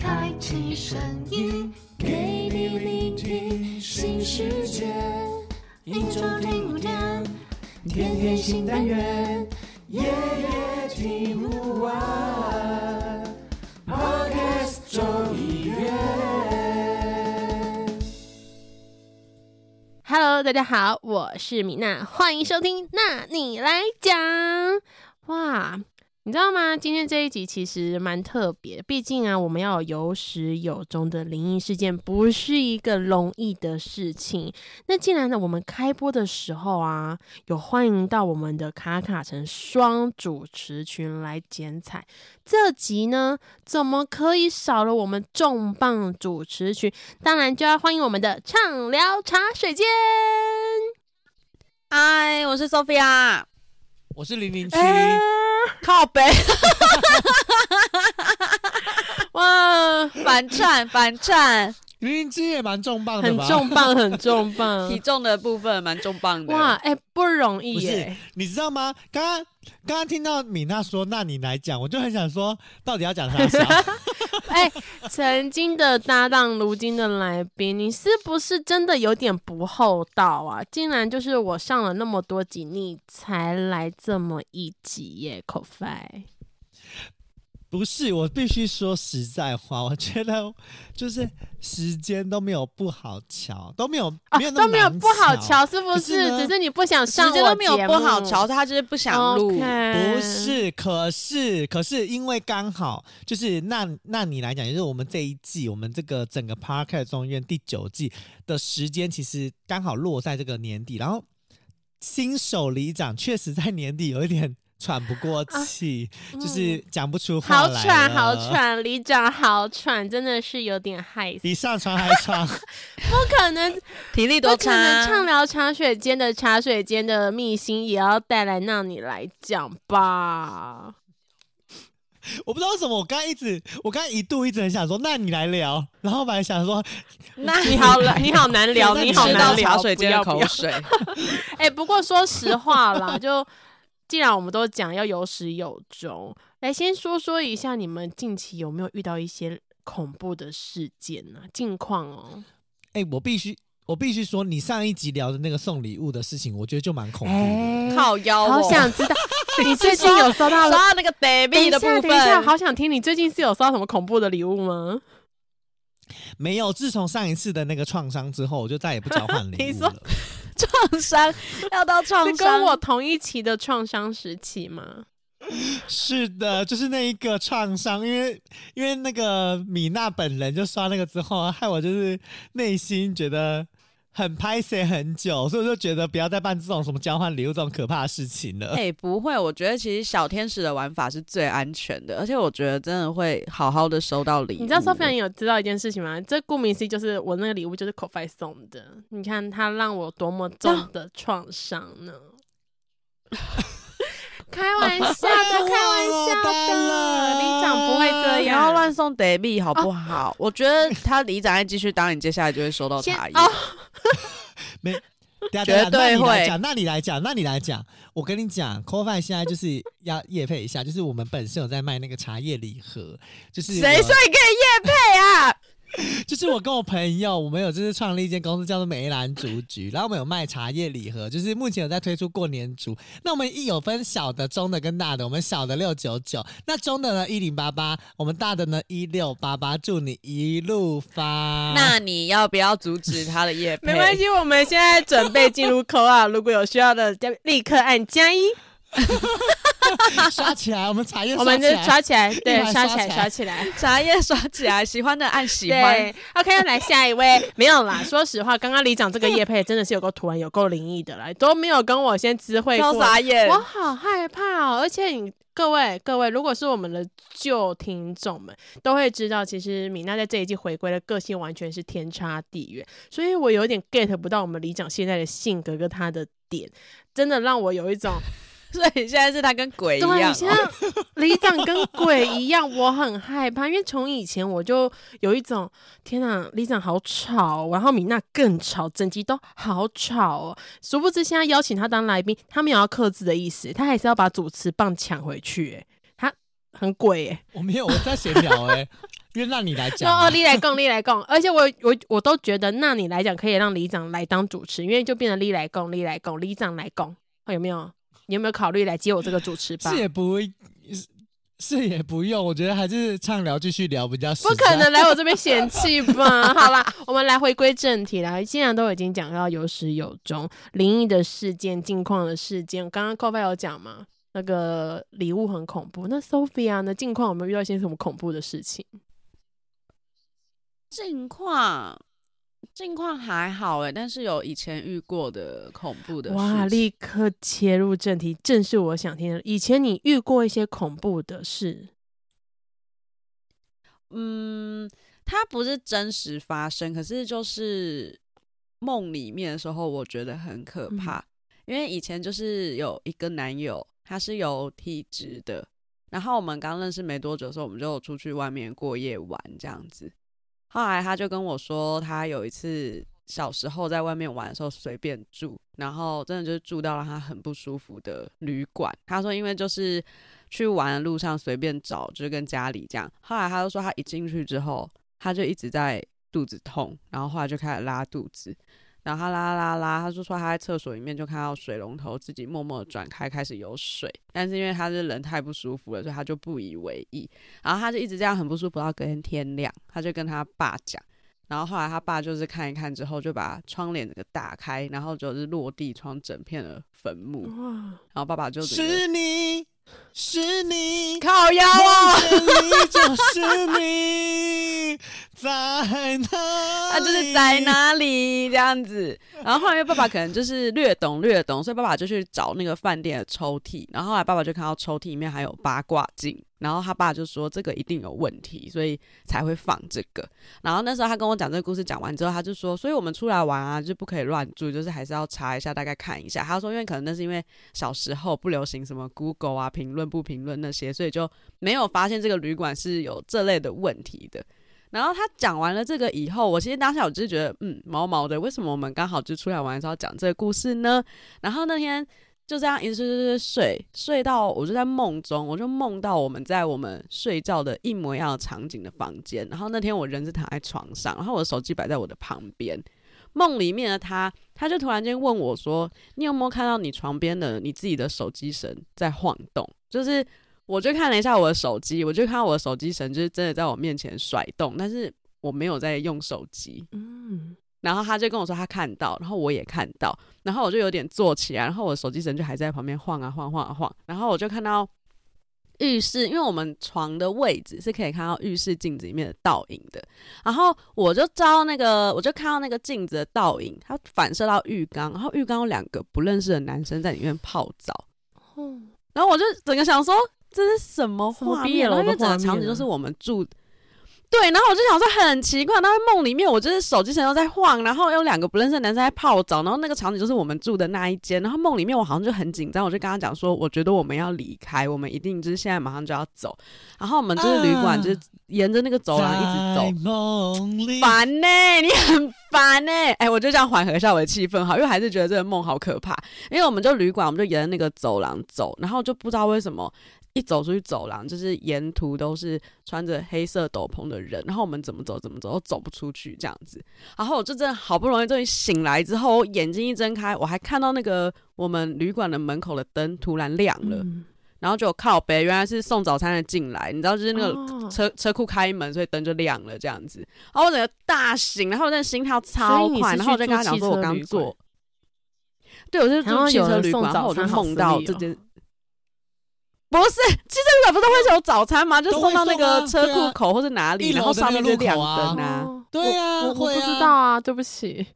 开启声音，给你聆听新世界。一周听五天，天天新单元，夜夜听不完。Podcast 众议院。Hello，大家好，我是米娜，欢迎收听。那你来讲，哇。你知道吗？今天这一集其实蛮特别，毕竟啊，我们要有始有终的灵异事件，不是一个容易的事情。那既然呢，我们开播的时候啊，有欢迎到我们的卡卡城双主持群来剪彩，这集呢，怎么可以少了我们重磅主持群？当然就要欢迎我们的畅聊茶水间。嗨，我是 Sophia，我是零零七。欸靠北，哇，反串反串，零零七也蛮重磅的，很重磅，很重磅，体重的部分蛮重磅的。哇，哎、欸，不容易耶，你知道吗？刚刚刚刚听到米娜说，那你来讲，我就很想说，到底要讲啥啥？哎、曾经的搭档，如今的来宾，你是不是真的有点不厚道啊？竟然就是我上了那么多集，你才来这么一集耶，Ko-Fi。不是，我必须说实在话，我觉得就是时间都没有不好瞧，都没有，没有、啊、都没有不好瞧，是不是？是只是你不想上，时间都没有不好瞧，他就是不想录。不是，可是，可是因为刚好就是那那你来讲，就是我们这一季，我们这个整个 Podcast 众议院第九季的时间，其实刚好落在这个年底，然后新手里长确实在年底有一点。喘不过气，就是讲不出话来。好喘，好喘，里长好喘，真的是有点害死。比上床还喘，不可能，体力多差。畅聊茶水间的茶水间的秘辛也要带来，让你来讲吧。我不知道为什么，我刚一直，我刚一度一直很想说，那你来聊。然后本来想说，那你好，你好难聊，你好难聊。茶水间的口水。哎、欸，不过说实话啦，就。既然我们都讲要有始有终，来先说说一下你们近期有没有遇到一些恐怖的事件呢、啊？近况哦。哎、欸，我必须我必须说，你上一集聊的那个送礼物的事情，我觉得就蛮恐怖的。欸、靠腰、哦，好想知道 你最近有收到收到那个 baby 的部分。等一下，等一下，好想听你最近是有收到什么恐怖的礼物吗？没有，自从上一次的那个创伤之后，我就再也不交换礼物了。创伤 要到创伤，跟我同一期的创伤时期吗？是的，就是那一个创伤，因为因为那个米娜本人就刷那个之后，害我就是内心觉得。很拍摄很久，所以我就觉得不要再办这种什么交换礼物这种可怕的事情了。哎、欸，不会，我觉得其实小天使的玩法是最安全的，而且我觉得真的会好好的收到礼物。你知道 Sophia 你有知道一件事情吗？这顾名思义就是我那个礼物就是 c o f i 送的。你看他让我多么重的创伤呢？开玩笑的，开玩笑的，里长不会这样，不要乱送德币好不好？我觉得他里长再继续当，你接下来就会收到茶叶。没，绝对会。那你来讲，那你来讲，我跟你讲 c o f i 现在就是要业配一下，就是我们本身有在卖那个茶叶礼盒，就是谁说你可以业配啊？就是我跟我朋友，我们有就是创立一间公司叫做梅兰竹菊，然后我们有卖茶叶礼盒，就是目前有在推出过年竹。那我们一有分小的、中的跟大的，我们小的六九九，那中的呢一零八八，我们大的呢一六八八，祝你一路发。那你要不要阻止他的业配？没关系，我们现在准备进入 call 啊，如果有需要的，就立刻按加一。刷起来，我们茶叶，我们就刷起来，对，刷起来，刷起来，茶叶刷起来，喜欢的按喜欢。OK，来下一位，没有啦。说实话，刚刚李长这个叶配真的是有够突然，有够灵异的啦，都没有跟我先知会过。傻眼，我好害怕哦。而且你各位各位，如果是我们的旧听众们，都会知道，其实米娜在这一季回归的个性完全是天差地远，所以我有点 get 不到我们李长现在的性格跟他的点，真的让我有一种。所以现在是他跟鬼一样，对，现在里长跟鬼一样，我很害怕，因为从以前我就有一种天哪，里长好吵，然后米娜更吵，整集都好吵哦。殊不知现在邀请他当来宾，他没有要克制的意思，他还是要把主持棒抢回去，哎，他很鬼哎。我没有，我在闲聊哎，因为让你来讲，哦，你来讲，你来讲，而且我我我都觉得，那你来讲可以让李长来当主持，因为就变成你来讲，你来讲，李长来讲，有没有？你有没有考虑来接我这个主持吧？是也不是，是也不用。我觉得还是畅聊继续聊比较。不可能来我这边嫌弃吧？好啦，我们来回归正题啦。既然都已经讲到有始有终，灵异的事件、近况的事件，刚刚 Coffee 有讲嘛？那个礼物很恐怖。那 Sophia 呢？近况有没有遇到一些什么恐怖的事情？近况。近况还好哎，但是有以前遇过的恐怖的事。哇！立刻切入正题，正是我想听的。以前你遇过一些恐怖的事？嗯，它不是真实发生，可是就是梦里面的时候，我觉得很可怕。嗯。因为以前就是有一个男友，他是有体质的，然后我们刚认识没多久的时候，我们就出去外面过夜玩这样子。后来他就跟我说，他有一次小时候在外面玩的时候随便住，然后真的就是住到了他很不舒服的旅馆。他说，因为就是去玩的路上随便找，就是跟家里这样。后来他就说，他一进去之后，他就一直在肚子痛，然后后来就开始拉肚子。然后他拉拉拉，他就说他在厕所里面就看到水龙头自己默默的转开，开始有水。但是因为他是人太不舒服了，所以他就不以为意。然后他就一直这样很不舒服，到隔天天亮，他就跟他爸讲。然后后来他爸就是看一看之后，就把窗帘给打开，然后就是落地窗整片的坟墓。然后爸爸就是你。是你烤鸭啊！就是你在哪里？他 就是在哪里这样子。然后后来因为爸爸可能就是略懂略懂，所以爸爸就去找那个饭店的抽屉。然后后来爸爸就看到抽屉里面还有八卦镜。然后他爸就说这个一定有问题，所以才会放这个。然后那时候他跟我讲这个故事讲完之后，他就说，所以我们出来玩啊，就不可以乱住，就是还是要查一下，大概看一下。他说，因为可能那是因为小时候不流行什么 Google 啊，评论不评论那些，所以就没有发现这个旅馆是有这类的问题的。然后他讲完了这个以后，我其实当下我就觉得，嗯，毛毛的，为什么我们刚好就出来玩的时候讲这个故事呢？然后那天。就这样一直睡睡睡睡到，我就在梦中，我就梦到我们在我们睡觉的一模一样的场景的房间。然后那天我人是躺在床上，然后我的手机摆在我的旁边。梦里面的他，他就突然间问我说：“你有没有看到你床边的你自己的手机绳在晃动？”就是我就看了一下我的手机，我就看到我的手机绳就是真的在我面前甩动，但是我没有在用手机。嗯。然后他就跟我说他看到，然后我也看到，然后我就有点坐起来，然后我的手机绳就还在旁边晃啊晃晃啊晃，然后我就看到浴室，因为我们床的位置是可以看到浴室镜子里面的倒影的，然后我就照那个，我就看到那个镜子的倒影，它反射到浴缸，然后浴缸有两个不认识的男生在里面泡澡，然后我就整个想说这是什么画面？然后因为整个场景就是我们住。对，然后我就想说很奇怪，那梦里面我就是手机绳都在晃，然后有两个不认识的男生在泡澡，然后那个场景就是我们住的那一间，然后梦里面我好像就很紧张，我就跟他讲说，我觉得我们要离开，我们一定就是现在马上就要走，然后我们就是旅馆就是沿着那个走廊一直走，烦呢、欸，你很烦呢、欸，哎，我就这样缓和一下我的气氛好，因为还是觉得这个梦好可怕，因为我们就旅馆，我们就沿着那个走廊走，然后就不知道为什么。一走出去走廊，就是沿途都是穿着黑色斗篷的人，然后我们怎么走怎么走都走不出去这样子。然后我就真的好不容易终于醒来之后，眼睛一睁开，我还看到那个我们旅馆的门口的灯突然亮了。嗯然后就靠北，原来是送早餐的进来，你知道，就是那个车、哦、车库开门，所以灯就亮了这样子。然后我整个大醒，然后我那心跳超快，然后我就跟他讲说，我刚做，对，我就住汽车旅馆，然后我就梦到这件，不是汽车旅馆不是都会是有早餐吗？就送到那个车库口或者哪里，然后上面就亮灯啊，对啊，我不知道啊，对不起。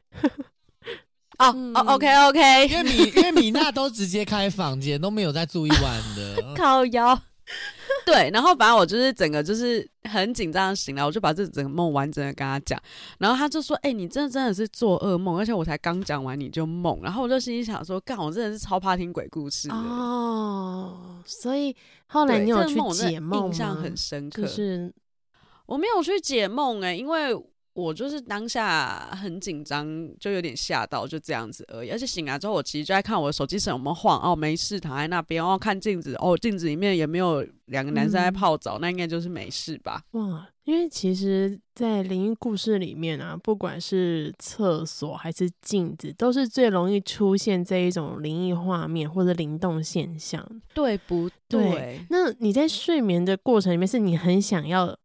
哦哦、嗯。oh,，OK OK，因为米因为米娜都直接开房间，都没有再住一晚的，靠腰。对，然后反正我就是整个就是很紧张醒来，我就把这整个梦完整的跟他讲，然后他就说：“哎、欸，你真的真的是做噩梦，而且我才刚讲完你就梦。”然后我就心里想说：“干，我真的是超怕听鬼故事哦。”所以后来你有去解梦吗？印象很深刻，就是我没有去解梦哎、欸，因为。我就是当下很紧张，就有点吓到，就这样子而已。而且醒来之后，我其实就在看我的手机上有没有晃，哦，没事，躺在那边，哦，看镜子，哦，镜子里面也没有两个男生在泡澡，嗯、那应该就是没事吧？哇，因为其实，在灵异故事里面啊，不管是厕所还是镜子，都是最容易出现这一种灵异画面或者灵动现象，对不对？对。那你在睡眠的过程里面，是你很想要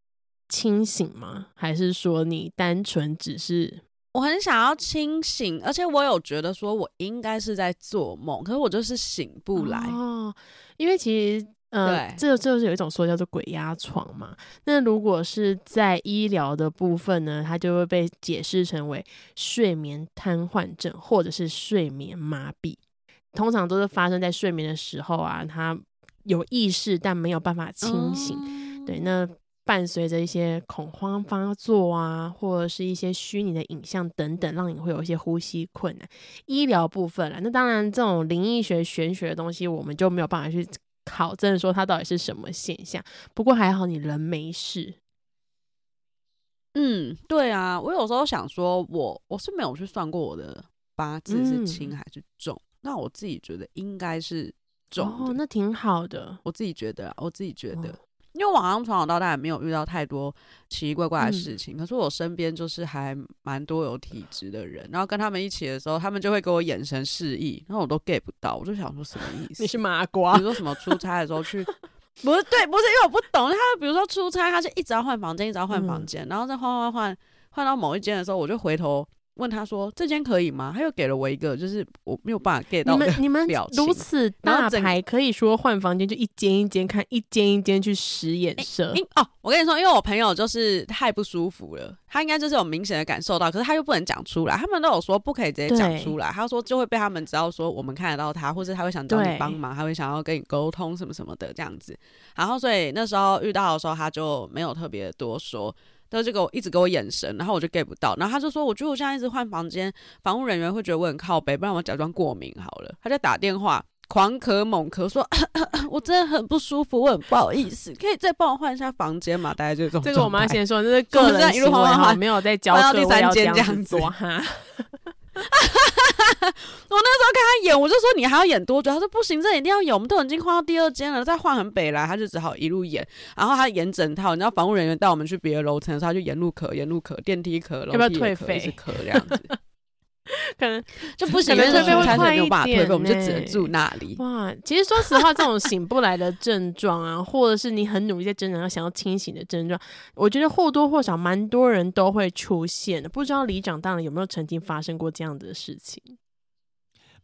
清醒吗？还是说你单纯只是我很想要清醒，而且我有觉得说我应该是在做梦，可是我就是醒不来哦。因为其实呃，这个就是有一种说叫做鬼压床嘛。那如果是在医疗的部分呢，它就会被解释成为睡眠瘫痪症或者是睡眠麻痹，通常都是发生在睡眠的时候啊，他有意识但没有办法清醒。嗯、对，那。伴随着一些恐慌发作啊，或者是一些虚拟的影像等等，让你会有一些呼吸困难。医疗部分啦，那当然这种灵异学、玄学的东西，我们就没有办法去考证说它到底是什么现象。不过还好，你人没事。嗯，对啊，我有时候想说我，我我是没有去算过我的八字是轻还是重，嗯、那我自己觉得应该是重。哦，那挺好的，我自己觉得，我自己觉得。哦因为我好像从小到大也没有遇到太多奇奇怪怪的事情，嗯、可是我身边就是还蛮多有体质的人，然后跟他们一起的时候，他们就会给我眼神示意，然后我都 get 不到，我就想说什么意思？你是麻瓜？比如说什么出差的时候去，不是对，不是因为我不懂他，比如说出差，他就一直要换房间，一直要换房间，嗯、然后再换换换换到某一间的时候，我就回头。问他说：“这间可以吗？”他又给了我一个，就是我没有办法 get 到。你们你们如此大牌，可以说换房间就一间一间看，一间一间去使眼色。欸欸。哦，我跟你说，因为我朋友就是太不舒服了，他应该就是有明显的感受到，可是他又不能讲出来。他们都有说不可以直接讲出来，他说就会被他们知道说我们看得到他，或者他会想找你帮忙，他会想要跟你沟通什么什么的这样子。然后所以那时候遇到的时候，他就没有特别多说。他就给我一直给我眼神，然后我就 get 不到，然后他就说：“我觉得我现在一直换房间，房务人员会觉得我很靠北，不然我假装过敏好了。”他就打电话狂咳猛咳，说咳咳：“我真的很不舒服，我很不好意思，可以再帮我换一下房间嘛？”大概就这种。这个我妈先说，这是个 人行为我，没有在教各位要这样做哈。我那时候看他演，我就说，你还要演多久？他说不行，这一定要演。我们都已经换到第二间了，再换很北来，他就只好一路演。然后他演整套，你知道，防务人员带我们去别的楼层的时候，他就沿路咳，沿路咳，电梯咳，楼梯要不要退咳这样子。可能就不行，可能这边会快一点，我们就只能住那里。哇，其实说实话，这种醒不来的症状啊，或者是你很努力在挣扎要想要清醒的症状，我觉得或多或少蛮多人都会出现的。不知道里长大人有没有曾经发生过这样子的事情？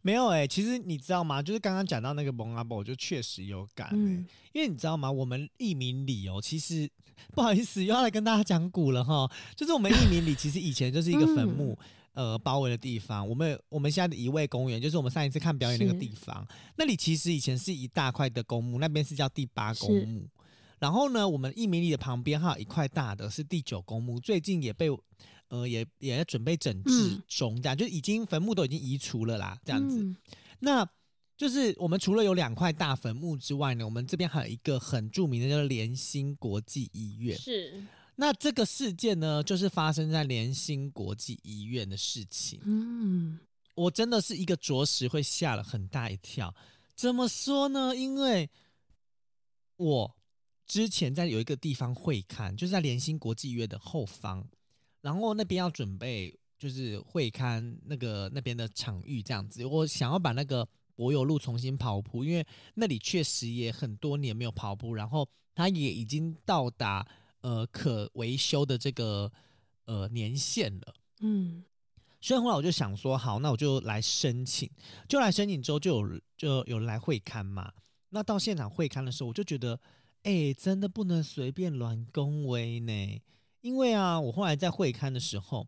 没有哎、欸，其实你知道吗？就是刚刚讲到那个蒙阿波，我就确实有感、欸嗯、因为你知道吗？我们义民里哦，其实 不好意思，又要来跟大家讲古了哈。就是我们义民里其实以前就是一个坟墓。嗯呃，包围的地方，我们我们现在的一位公园，就是我们上一次看表演那个地方，那里其实以前是一大块的公墓，那边是叫第八公墓。然后呢，我们一米里的旁边还有一块大的，是第九公墓，最近也被呃也也在准备整治中，这样、嗯、就已经坟墓都已经移除了啦，这样子。嗯、那就是我们除了有两块大坟墓之外呢，我们这边还有一个很著名的叫做联心国际医院，是。那这个事件呢，就是发生在联心国际医院的事情。嗯，我真的是一个着实会吓了很大一跳。怎么说呢？因为我之前在有一个地方会勘，就是在联兴国际医院的后方，然后那边要准备就是会勘那个那边的场域这样子，我想要把那个柏油路重新跑铺，因为那里确实也很多年没有跑步，然后它也已经到达呃可维修的这个呃年限了，嗯。所以后来我就想说，好，那我就来申请，就来申请之后就有就有人来会勘嘛。那到现场会勘的时候，我就觉得，哎、欸，真的不能随便乱恭维呢。因为啊，我后来在会勘的时候，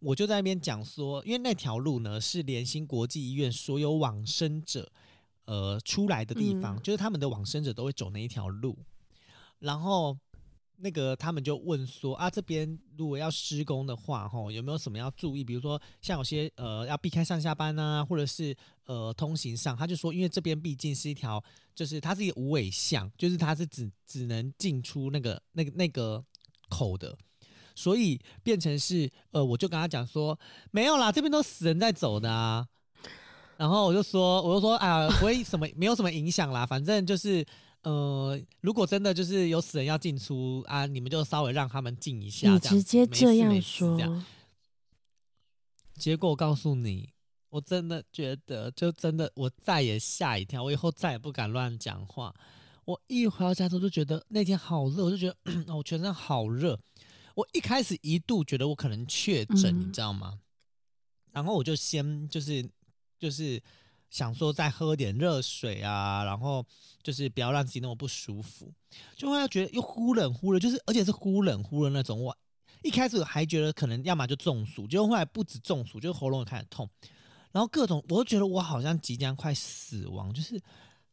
我就在那边讲说，因为那条路呢是联兴国际医院所有往生者呃出来的地方，嗯、就是他们的往生者都会走那一条路，然后。那个他们就问说啊，这边如果要施工的话，吼有没有什么要注意？比如说像有些呃要避开上下班啊，或者是呃通行上，他就说，因为这边毕竟是一条，就是它是一个无尾巷，就是它是只只能进出那个那个那个口的，所以变成是呃，我就跟他讲说没有啦，这边都死人在走的啊。然后我就说，我就说啊，不会什么没有什么影响啦，反正就是。呃，如果真的就是有死人要进出啊，你们就稍微让他们进一下。你直接这样说。这样结果我告诉你，我真的觉得，就真的我再也吓一跳，我以后再也不敢乱讲话。我一回到家之后就觉得那天好热，我就觉得 我全身好热。我一开始一度觉得我可能确诊，嗯、你知道吗？然后我就先就是就是。想说再喝点热水啊，然后就是不要让自己那么不舒服，就会觉得又忽冷忽热，就是而且是忽冷忽热那种。我一开始还觉得可能要么就中暑，结果后来不止中暑，就喉咙也开始痛，然后各种我都觉得我好像即将快死亡，就是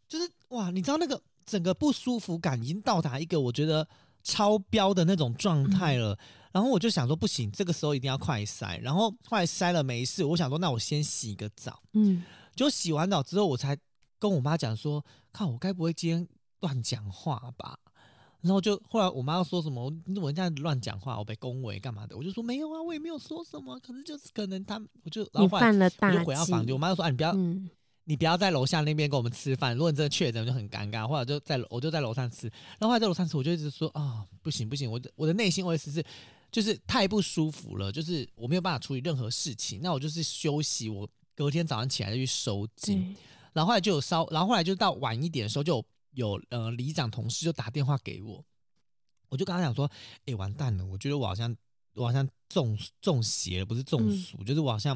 就是哇，你知道那个整个不舒服感已经到达一个我觉得超标的那种状态了。嗯、然后我就想说不行，这个时候一定要快塞，然后后来塞了没事，我想说那我先洗个澡，嗯。就洗完澡之后，我才跟我妈讲说：“看我该不会今天乱讲话吧？”然后就后来我妈又说什么：“我这样乱讲话，我被恭维干嘛的？”我就说：“没有啊，我也没有说什么。可是就是可能他，我就然后后来我就回到房间，我妈就说：‘啊，你不要，嗯、你不要在楼下那边跟我们吃饭。如果你真的确诊，就很尴尬。’或者就在我就在楼上吃。然后后来在楼上吃，我就一直说：‘啊、哦，不行不行！’我的我的内心我也是就是太不舒服了，就是我没有办法处理任何事情。那我就是休息我。”隔天早上起来就去收惊，嗯、然后后来就有烧，然后后来就到晚一点的时候就有，有呃里长同事就打电话给我，我就跟他讲说，哎、欸、完蛋了，我觉得我好像我好像中中邪了，不是中暑，嗯、就是我好像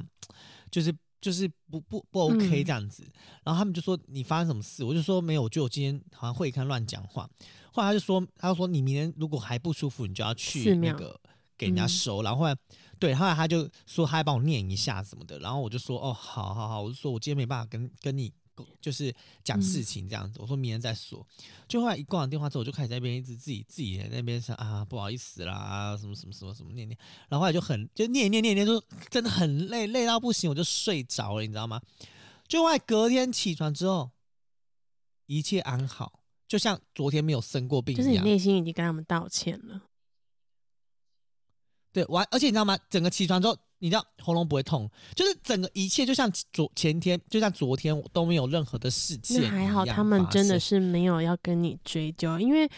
就是就是不不不 OK 这样子，嗯、然后他们就说你发生什么事，我就说没有，我觉得我今天好像会看乱讲话，后来他就说他就说你明天如果还不舒服，你就要去那个给人家收，嗯、然后后来。对，后来他就说他还帮我念一下什么的，然后我就说哦，好好好，我就说我今天没办法跟跟你就是讲事情这样子，嗯、我说明天再说。就后来一挂完电话之后，我就开始在那边一直自己自己在那边想啊，不好意思啦，什么什么什么什么念念，然后后来就很就念念念念，就真的很累，累到不行，我就睡着了，你知道吗？就后来隔天起床之后，一切安好，就像昨天没有生过病一样，就是你内心已经跟他们道歉了。对，完，而且你知道吗？整个起床之后，你知道喉咙不会痛，就是整个一切就像昨前天，就像昨天都没有任何的事情。那还好，他们真的是没有要跟你追究，因为。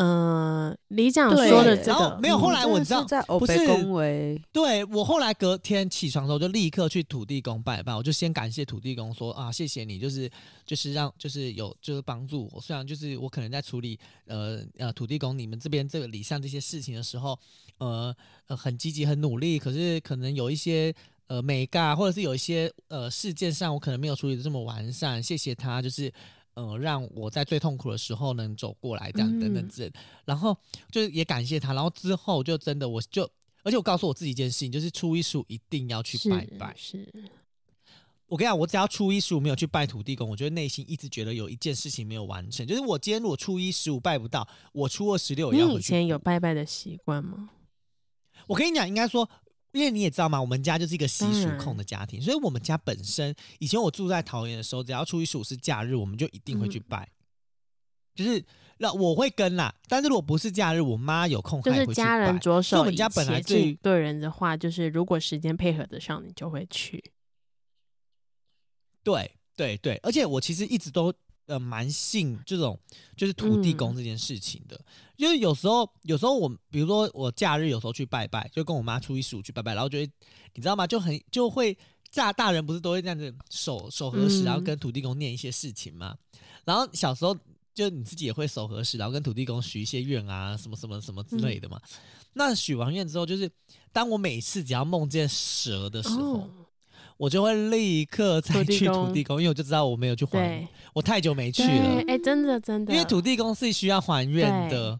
嗯，里长说的这个没有。后来我知道在不是恭维，对，我后来隔天起床的时候就立刻去土地公拜拜，我就先感谢土地公说啊，谢谢你，就是就是让就是有就是帮助我。虽然就是我可能在处理呃呃土地公你们这边这个礼上这些事情的时候，呃呃很积极很努力，可是可能有一些呃美尬，或者是有一些呃事件上我可能没有处理的这么完善，谢谢他，就是。嗯、呃，让我在最痛苦的时候能走过来，这样等等之类，嗯、然后就是也感谢他，然后之后就真的我就，而且我告诉我自己一件事情，就是初一十五一定要去拜拜。是，是我跟你讲，我只要初一十五没有去拜土地公，我觉得内心一直觉得有一件事情没有完成，就是我今天如果初一十五拜不到，我初二十六也要以前有拜拜的习惯吗？我跟你讲，应该说。因为你也知道嘛，我们家就是一个习俗控的家庭，嗯、所以我们家本身以前我住在桃园的时候，只要初一十五是假日，我们就一定会去拜，嗯、就是那我会跟啦。但是如果不是假日，我妈有空。就是家人着手，我们家本来对对人的话，就是如果时间配合得上，你就会去。对对对，而且我其实一直都呃蛮信这种就是土地公这件事情的，因为有时候有时候我比如说我假日有时候去拜拜，就跟我妈初一十五去拜拜，然后觉得你知道吗？就很就会大大人不是都会这样子手手合十，然后跟土地公念一些事情嘛。然后小时候就你自己也会手合十，然后跟土地公许一些愿啊，什么什么什么之类的嘛。那许完愿之后，就是当我每次只要梦见蛇的时候。我就会立刻再去土地公，因为我就知道我没有去还，我太久没去了。哎、欸，真的真的，因为土地公是需要还愿的。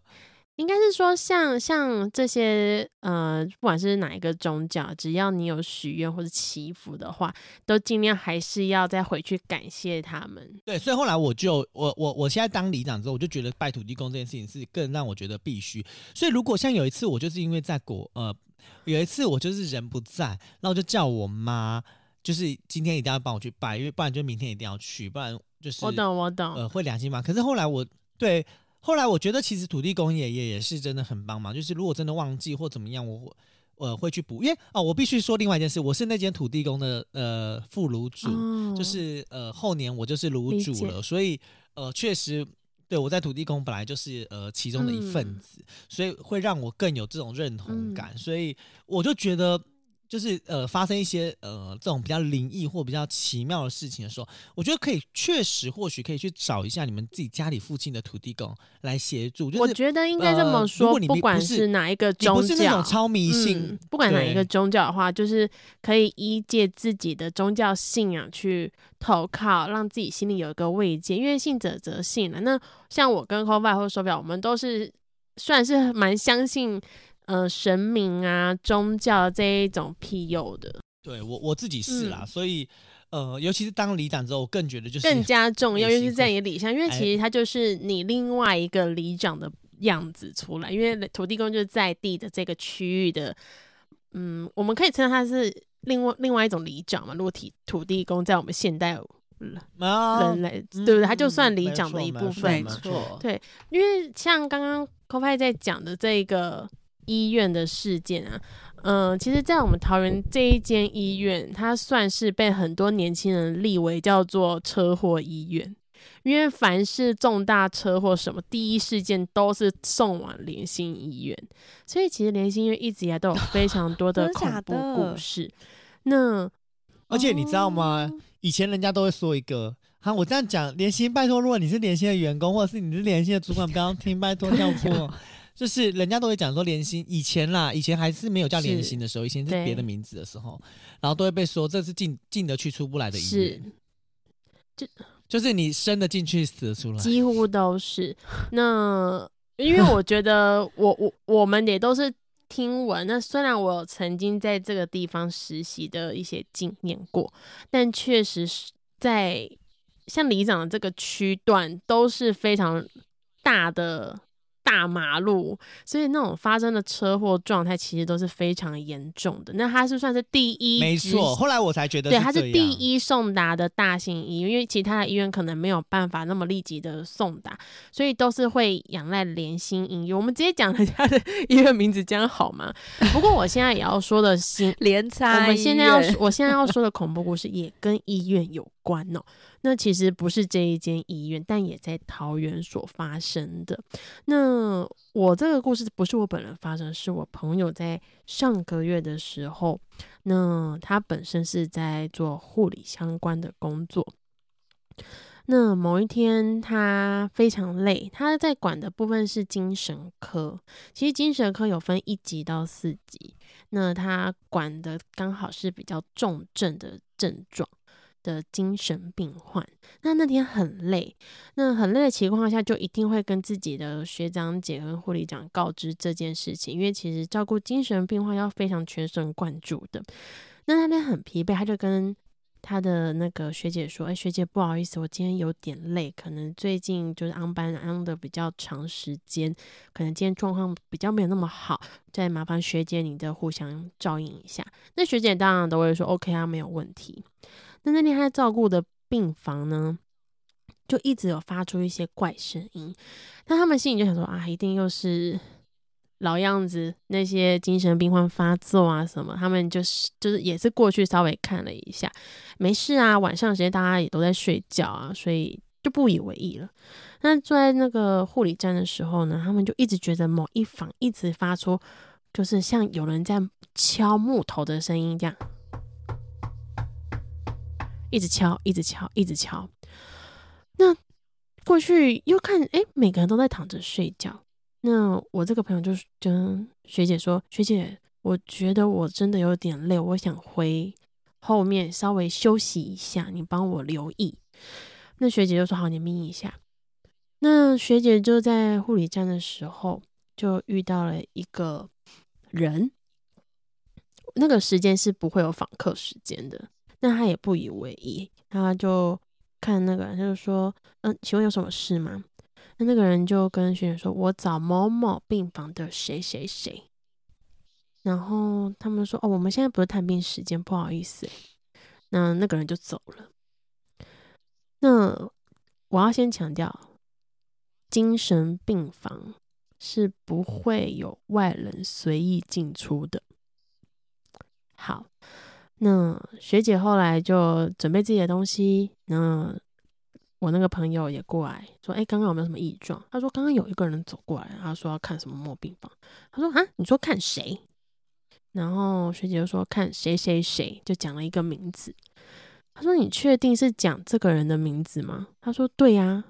应该是说像，像像这些呃，不管是哪一个宗教，只要你有许愿或者祈福的话，都尽量还是要再回去感谢他们。对，所以后来我就我我我现在当里长之后，我就觉得拜土地公这件事情是更让我觉得必须。所以如果像有一次我就是因为在国呃，有一次我就是人不在，然后就叫我妈。就是今天一定要帮我去拜，因为不然就明天一定要去，不然就是我懂我懂，呃，会良心嘛。可是后来我对后来我觉得其实土地公爷爷也是真的很帮忙，就是如果真的忘记或怎么样，我呃会去补。因为哦，我必须说另外一件事，我是那间土地公的呃副炉主，哦、就是呃后年我就是炉主了，所以呃确实对我在土地公本来就是呃其中的一份子，嗯、所以会让我更有这种认同感，嗯、所以我就觉得。就是呃，发生一些呃这种比较灵异或比较奇妙的事情的时候，我觉得可以确实或许可以去找一下你们自己家里附近的土地公来协助。就是、我觉得应该这么说，呃、不管是哪一个宗教，不是那种超迷信、嗯，不管哪一个宗教的话，就是可以依借自己的宗教信仰去投靠，让自己心里有一个慰藉。因为信者则信了。那像我跟 Coffee 或者手表，我们都是算是蛮相信。呃，神明啊，宗教这一种庇佑的，对我我自己是啦，嗯、所以呃，尤其是当里长之后，我更觉得就是更加重要，尤其是在你里乡，因为其实它就是你另外一个里长的样子出来，因为土地公就是在地的这个区域的，嗯，我们可以称它是另外另外一种里长嘛。如果提土地公在我们现代人类，啊、对不对？他就算里长的一部分，没错，对，因为像刚刚 Coffee 在讲的这个。医院的事件啊，嗯、呃，其实，在我们桃园这一间医院，它算是被很多年轻人立为叫做车祸医院，因为凡是重大车祸什么，第一事件都是送往联心医院，所以其实联心医院一直以来都有非常多的 恐怖故事。那而且你知道吗？哦、以前人家都会说一个，哈，我这样讲，联心，拜托，如果你是联心的员工，或者是你是联心的主管，不要听，拜托跳过。就是人家都会讲说连心以前啦，以前还是没有叫连心的时候，以前是别的名字的时候，然后都会被说这是进进得去出不来的医院，就就是你生的进去死的出来，几乎都是。那因为我觉得 我我我们也都是听闻，那虽然我曾经在这个地方实习的一些经验过，但确实是在像里长的这个区段都是非常大的。大马路，所以那种发生的车祸状态其实都是非常严重的。那他是算是第一，没错。后来我才觉得，对，他是第一送达的大型医院，因为其他的医院可能没有办法那么立即的送达，所以都是会仰赖联心医院。我们直接讲人家的 医院名字，这样好吗？不过我现在也要说的新联差，我们现在要，我现在要说的恐怖故事也跟医院有关哦。那其实不是这一间医院，但也在桃园所发生的。那我这个故事不是我本人发生，是我朋友在上个月的时候，那他本身是在做护理相关的工作。那某一天他非常累，他在管的部分是精神科。其实精神科有分一级到四级，那他管的刚好是比较重症的症状。的精神病患，那那天很累，那很累的情况下，就一定会跟自己的学长姐跟护理长告知这件事情，因为其实照顾精神病患要非常全神贯注的。那那天很疲惫，他就跟他的那个学姐说：“哎、学姐，不好意思，我今天有点累，可能最近就是安班安的比较长时间，可能今天状况比较没有那么好，再麻烦学姐你的互相照应一下。”那学姐当然都会说：“OK 啊，没有问题。”那那天他照顾的病房呢，就一直有发出一些怪声音。那他们心里就想说啊，一定又是老样子，那些精神病患发作啊什么。他们就是就是也是过去稍微看了一下，没事啊。晚上时间大家也都在睡觉啊，所以就不以为意了。那坐在那个护理站的时候呢，他们就一直觉得某一房一直发出，就是像有人在敲木头的声音这样，一直敲，一直敲，一直敲。那过去又看，哎，每个人都在躺着睡觉。那我这个朋友就是跟学姐说：“学姐，我觉得我真的有点累，我想回后面稍微休息一下，你帮我留意。”那学姐就说：“好，你眯一下。”那学姐就在护理站的时候，就遇到了一个人。那个时间是不会有访客时间的，那他也不以为意，他就看那个人，他就说：“嗯，请问有什么事吗？”那那个人就跟学姐说：“我找某某病房的谁谁谁。”然后他们说：“哦，我们现在不是探病时间，不好意思。”那那个人就走了。那我要先强调，精神病房是不会有外人随意进出的。好，那学姐后来就准备自己的东西。那我那个朋友也过来说：“哎，刚刚有没有什么异状？”他说：“刚刚有一个人走过来，他说要看什么末病房。”他说：“啊，你说看谁？”然后学姐就说：“看谁谁谁，就讲了一个名字。”他说：“你确定是讲这个人的名字吗？”他说：“对呀。”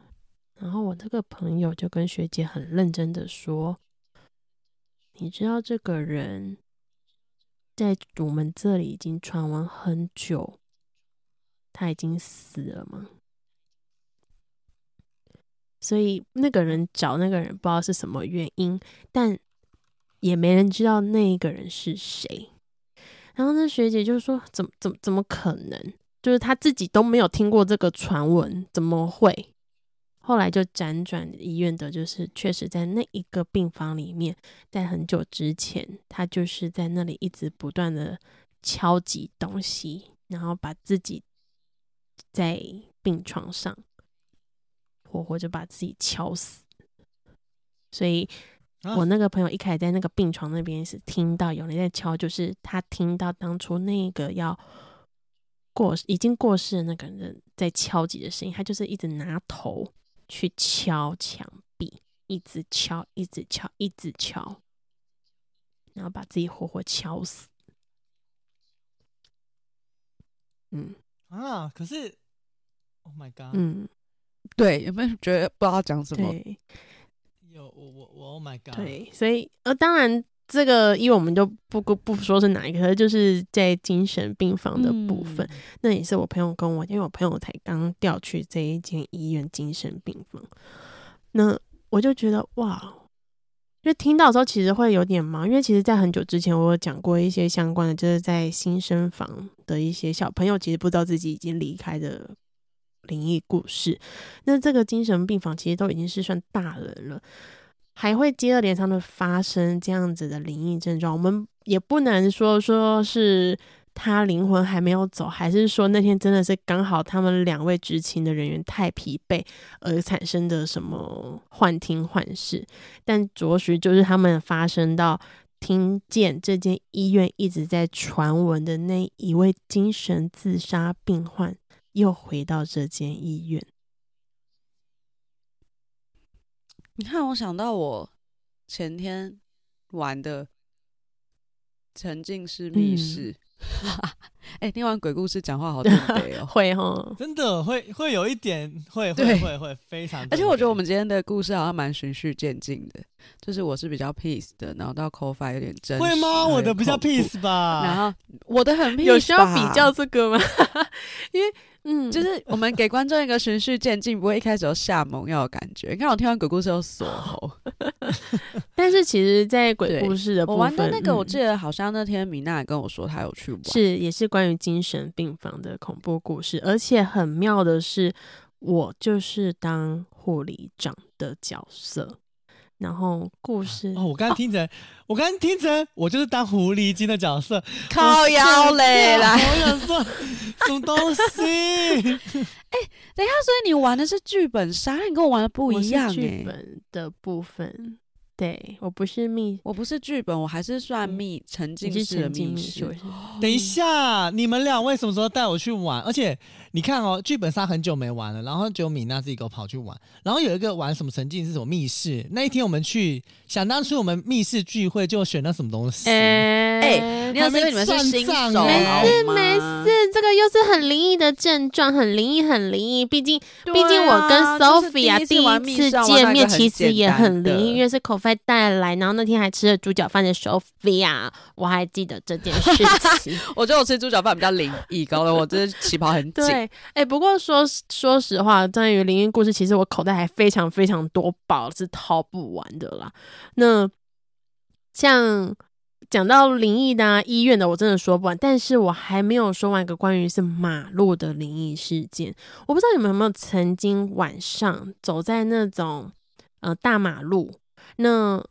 然后我这个朋友就跟学姐很认真的说：“你知道这个人在我们这里已经传闻很久，他已经死了吗？”所以那个人找那个人不知道是什么原因，但也没人知道那一个人是谁。然后那学姐就说：“怎么怎么怎么可能？”就是他自己都没有听过这个传闻，怎么会？后来就辗转医院的，就是确实在那一个病房里面，在很久之前，他就是在那里一直不断的敲击东西，然后把自己在病床上活活就把自己敲死。所以我那个朋友一开始在那个病床那边是听到有人在敲，就是他听到当初那个要。过已经过世的那个人在敲击的声音，他就是一直拿头去敲墙壁，一直敲，一直敲，一直敲，然后把自己活活敲死。嗯啊，可是，Oh my God，嗯，对，有没有觉得不知道讲什么？对，有我我我 Oh my God，对，所以呃，当然。这个，因为我们就不不不说是哪一个，就是在精神病房的部分，嗯、那也是我朋友跟我，因为我朋友才刚调去这一间医院精神病房，那我就觉得哇，因为听到的时候其实会有点忙，因为其实，在很久之前我有讲过一些相关的，就是在新生房的一些小朋友，其实不知道自己已经离开的灵异故事。那这个精神病房其实都已经是算大人了。还会接二连三的发生这样子的灵异症状，我们也不能说说是他灵魂还没有走，还是说那天真的是刚好他们两位执勤的人员太疲惫而产生的什么幻听幻视，但着实就是他们发生到听见这间医院一直在传闻的那一位精神自杀病患又回到这间医院。你看，我想到我前天玩的沉浸式密室，哎、嗯，听完鬼故事讲话好特别哦，会哦，真的会会有一点会会会会非常，而且我觉得我们今天的故事好像蛮循序渐进的，就是我是比较 peace 的，然后到 Ko-Fi 有点真实，会吗？我的比较 peace 吧，然后我的很 peace，有需要比较这个吗？因为。嗯，就是我们给观众一个循序渐进，不会一开始就下猛药的感觉。你看我听完鬼故事又锁喉，但是其实，在鬼故事的部分，我玩的那个，我记得好像那天米娜也跟我说，她有去玩，是也是关于精神病房的恐怖故事，而且很妙的是，我就是当护理长的角色。然后故事哦，我刚刚听成，哦、我刚刚听成，我就是当狐狸精的角色，靠腰嘞来！我想说什么东西？哎，等一下，所以你玩的是剧本杀，你跟我玩的不一样。剧本的部分对我不是密，我不是剧本，我还是算密沉浸式的密室。等一下，你们两位什么时候带我去玩？而且你看哦，剧本杀很久没玩了，然后只有米娜自己给我跑去玩。然后有一个玩什么沉浸式什么密室，那一天我们去，想当初我们密室聚会就选了什么东西？你要是因为你们是新手，没事没事，这个又是很灵异的症状，很灵异很灵异。毕竟毕、啊、竟我跟 Sophia 第一次见面，其实也很灵异，因为是 Coffee 带来，然后那天还吃了猪脚饭的 Sophia，我还记得这件事情。我觉得我吃猪脚饭比较灵异，搞得我这旗袍很紧。对，哎，不过说说实话，关于灵异故事，其实我口袋还非常非常多宝，是掏不完的啦。那像讲到灵异的、啊、医院的，我真的说不完。但是我还没有说完一个关于是马路的灵异事件。我不知道你们有没有曾经晚上走在那种呃大马路，那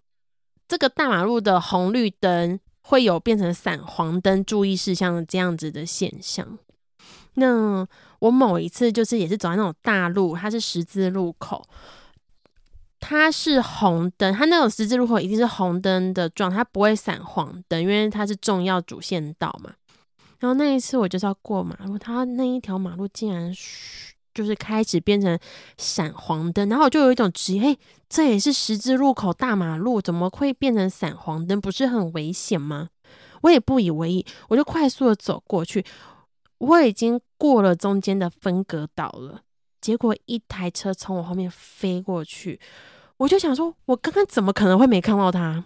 这个大马路的红绿灯会有变成闪黄灯注意事项这样子的现象。那我某一次就是也是走在那种大路，它是十字路口。它是红灯，它那种十字路口一定是红灯的状态，它不会闪黄灯，因为它是重要主线道嘛。然后那一次我就是要过马路，它那一条马路竟然就是开始变成闪黄灯，然后我就有一种直疑，嘿，这也是十字路口大马路，怎么会变成闪黄灯？不是很危险吗？我也不以为意，我就快速的走过去，我已经过了中间的分隔岛了。结果一台车从我后面飞过去，我就想说，我刚刚怎么可能会没看到他？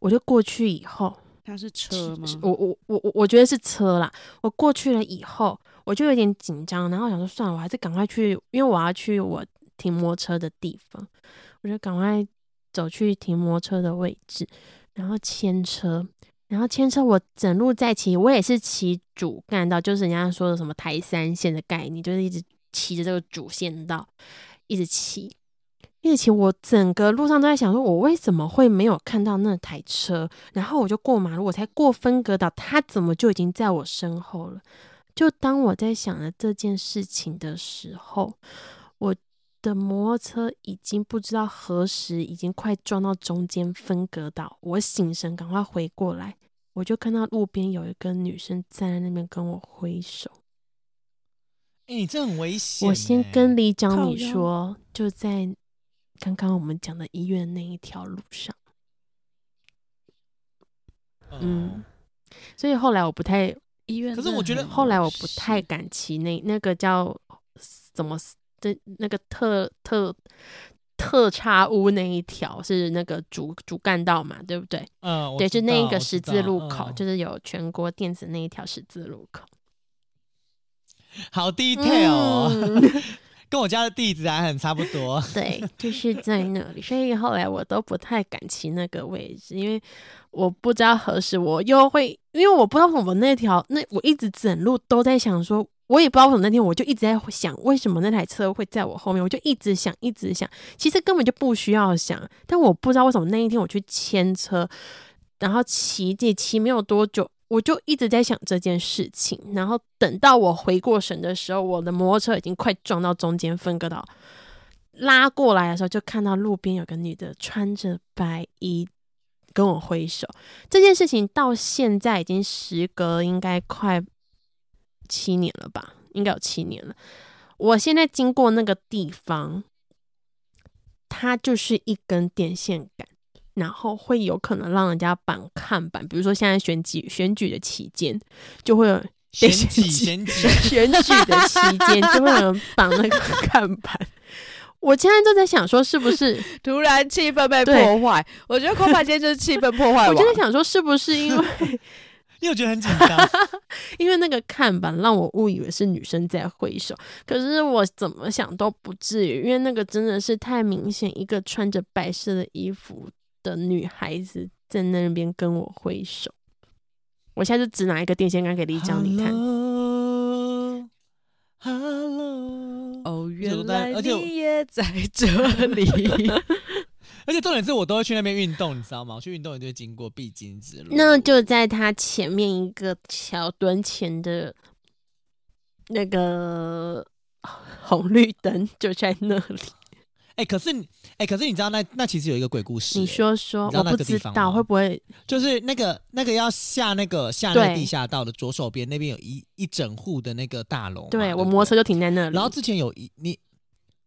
我就过去以后，他是车吗？我我我我我觉得是车啦。我过去了以后，我就有点紧张，然后想说算了，我还是赶快去，因为我要去我停摩托车的地方，我就赶快走去停摩托车的位置，然后牵车。然后牵车，我整路在骑，我也是骑主干道，就是人家说的什么台三线的概念，就是一直骑着这个主线道，一直骑，一直骑。我整个路上都在想，说我为什么会没有看到那台车？然后我就过马路，我才过分隔岛，他怎么就已经在我身后了？就当我在想着这件事情的时候，我的摩托车已经不知道何时已经快撞到中间分隔岛，我醒神，赶快回过来。我就看到路边有一个女生站在那边跟我挥手。哎、欸，你这很危险、欸！我先跟李长你说，就在刚刚我们讲的医院那一条路上。嗯，所以后来我不太医院，可是我觉得后来我不太敢骑那那个叫怎么的，那个特特。特差屋那一条是那个主主干道嘛，对不对？嗯，对，就那一个十字路口，就是有全国电子那一条十字路口。好 detail 哦，嗯、跟我家的地址还很差不多。对，就是在那里，所以后来我都不太敢骑那个位置，因为我不知道何时我又会，因为我不知道我们那条那我一直整路都在想说。我也不知道为什么那天我就一直在想，为什么那台车会在我后面？我就一直想，一直想。其实根本就不需要想，但我不知道为什么那一天我去牵车，然后骑这骑没有多久，我就一直在想这件事情。然后等到我回过神的时候，我的摩托车已经快撞到中间分隔岛，拉过来的时候，就看到路边有个女的穿着白衣跟我挥手。这件事情到现在已经时隔应该快。七年了吧，应该有七年了。我现在经过那个地方，它就是一根电线杆，然后会有可能让人家绑看板，比如说现在选举选举的期间，就会有选举选举 选举的期间就会有人绑那个看板。我现在就在想说，是不是 突然气氛被破坏？我觉得空白间就是气氛破坏。我就在想说，是不是因为？因为我觉得很紧张，因为那个看板让我误以为是女生在挥手，可是我怎么想都不至于，因为那个真的是太明显，一个穿着白色的衣服的女孩子在那边跟我挥手。我现在就只拿一个电线杆给丽江你看。Hello，哦，原来你也在这里。而且重点是我都会去那边运动，你知道吗？我去运动，也就会经过必经之路。那就在它前面一个桥墩前的那个红绿灯，就在那里。哎、欸，可是哎、欸，可是你知道那那其实有一个鬼故事、欸，你说说，我不知道会不会就是那个那个要下那个下那个地下道的左手边那边有一一整户的那个大楼，对，对我摩托车就停在那里。然后之前有一你，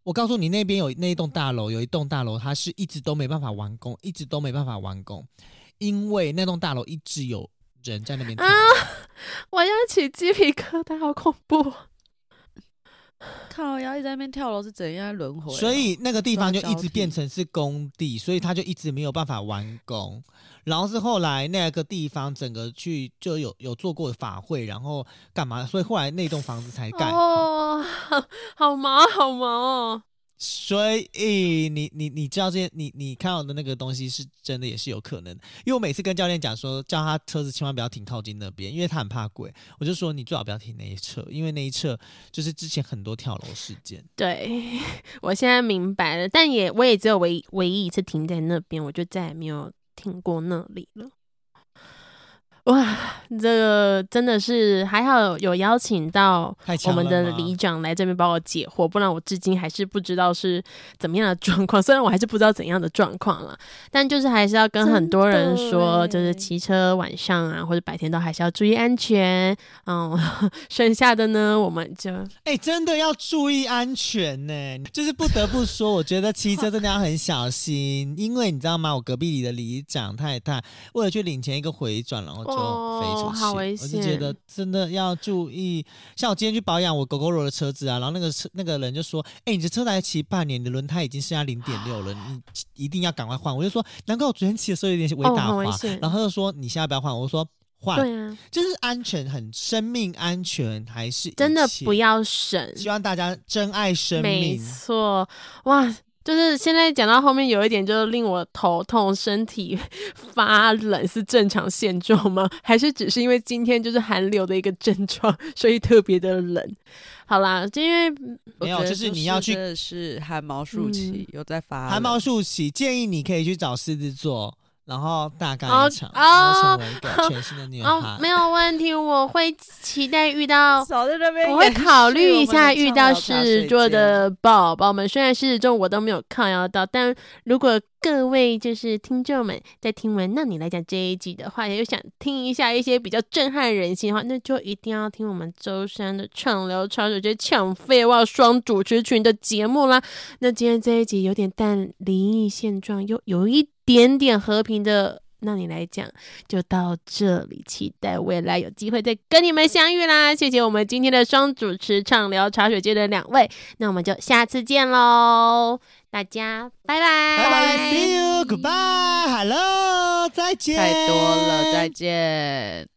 我告诉你那边有那一栋大楼，有一栋大楼它是一直都没办法完工，一直都没办法完工，因为那栋大楼一直有人在那边啊，我要起鸡皮疙瘩，好恐怖。靠！要一直在那边跳楼是怎样轮回？所以那个地方就一直变成是工地，所以他就一直没有办法完工。然后是后来那个地方整个去就有有做过法会，然后干嘛？所以后来那栋房子才盖。哦，好忙，好忙哦。所以你你你知道这些，你你看到的那个东西是真的，也是有可能。因为我每次跟教练讲说，叫他车子千万不要停靠近那边，因为他很怕鬼。我就说你最好不要停那一侧，因为那一侧就是之前很多跳楼事件。对，我现在明白了，但也我也只有唯唯一一次停在那边，我就再也没有停过那里了。哇，这个真的是还好有邀请到我们的里长来这边帮我解惑，不然我至今还是不知道是怎么样的状况。虽然我还是不知道怎样的状况了，但就是还是要跟很多人说，就是骑车晚上啊或者白天都还是要注意安全。嗯，剩下的呢，我们就哎、真的要注意安全呢。就是不得不说，我觉得骑车真的要很小心，因为你知道吗？我隔壁里的里长太太为了去领钱一个回转，然后就。哦，飞出去，好危险！我就觉得真的要注意。像我今天去保养我狗狗肉的车子啊，然后那个车那个人就说：“哎、欸，你这车才骑半年，你的轮胎已经剩下零点六了，你一定要赶快换。”我就说：“难怪我昨天骑的时候有点微打滑。哦”然后他就说：“你现在不要换。”我说：“换。”对啊，就是安全很，生命安全还是真的不要省。希望大家珍爱生命。没错，哇。就是现在讲到后面有一点，就是令我头痛、身体 发冷，是正常现状吗？还是只是因为今天就是寒流的一个症状，所以特别的冷？好啦，因为没有，就是你要去是寒毛竖起，嗯、有在发寒毛竖起，建议你可以去找狮子座。然后大干一场，哦、然后成为一个全新的女孩。哦，没有问题，我会期待遇到，少在那边我会考虑一下遇到狮子座的宝宝们。虽然狮子座我都没有靠要到，但如果各位就是听众们在听完那你来讲这一集的话，也有想听一下一些比较震撼人心的话，那就一定要听我们周三的畅聊超主角抢废话双主持群的节目啦。那今天这一集有点淡灵异现状，又有一。点点和平的，那你来讲就到这里，期待未来有机会再跟你们相遇啦！谢谢我们今天的双主持畅聊茶水间的两位，那我们就下次见喽，大家拜拜，拜拜，See you，Goodbye，Hello，再见，太多了，再见。